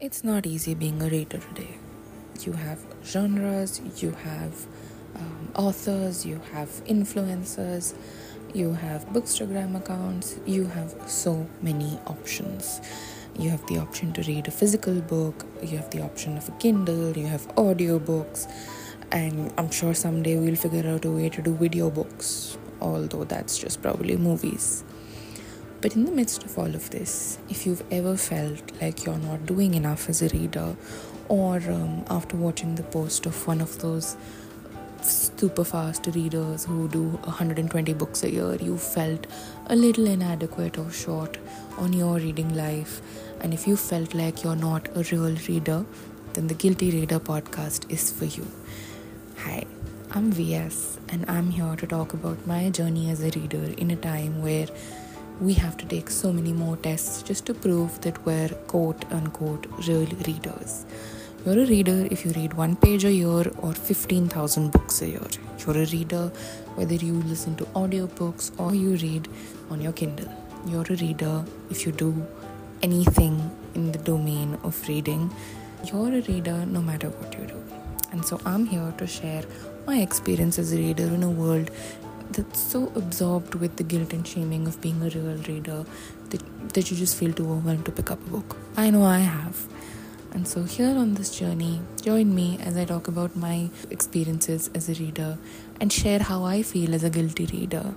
It's not easy being a reader today. You have genres, you have um, authors, you have influencers, you have bookstagram accounts, you have so many options. You have the option to read a physical book, you have the option of a Kindle, you have audiobooks, and I'm sure someday we'll figure out a way to do video books, although that's just probably movies. But in the midst of all of this, if you've ever felt like you're not doing enough as a reader, or um, after watching the post of one of those super fast readers who do 120 books a year, you felt a little inadequate or short on your reading life, and if you felt like you're not a real reader, then the Guilty Reader podcast is for you. Hi, I'm VS, and I'm here to talk about my journey as a reader in a time where we have to take so many more tests just to prove that we're quote unquote real readers. You're a reader if you read one page a year or 15,000 books a year. You're a reader whether you listen to audiobooks or you read on your Kindle. You're a reader if you do anything in the domain of reading. You're a reader no matter what you do. And so I'm here to share my experience as a reader in a world that's so absorbed with the guilt and shaming of being a real reader that, that you just feel too overwhelmed to pick up a book. I know I have. And so, here on this journey, join me as I talk about my experiences as a reader and share how I feel as a guilty reader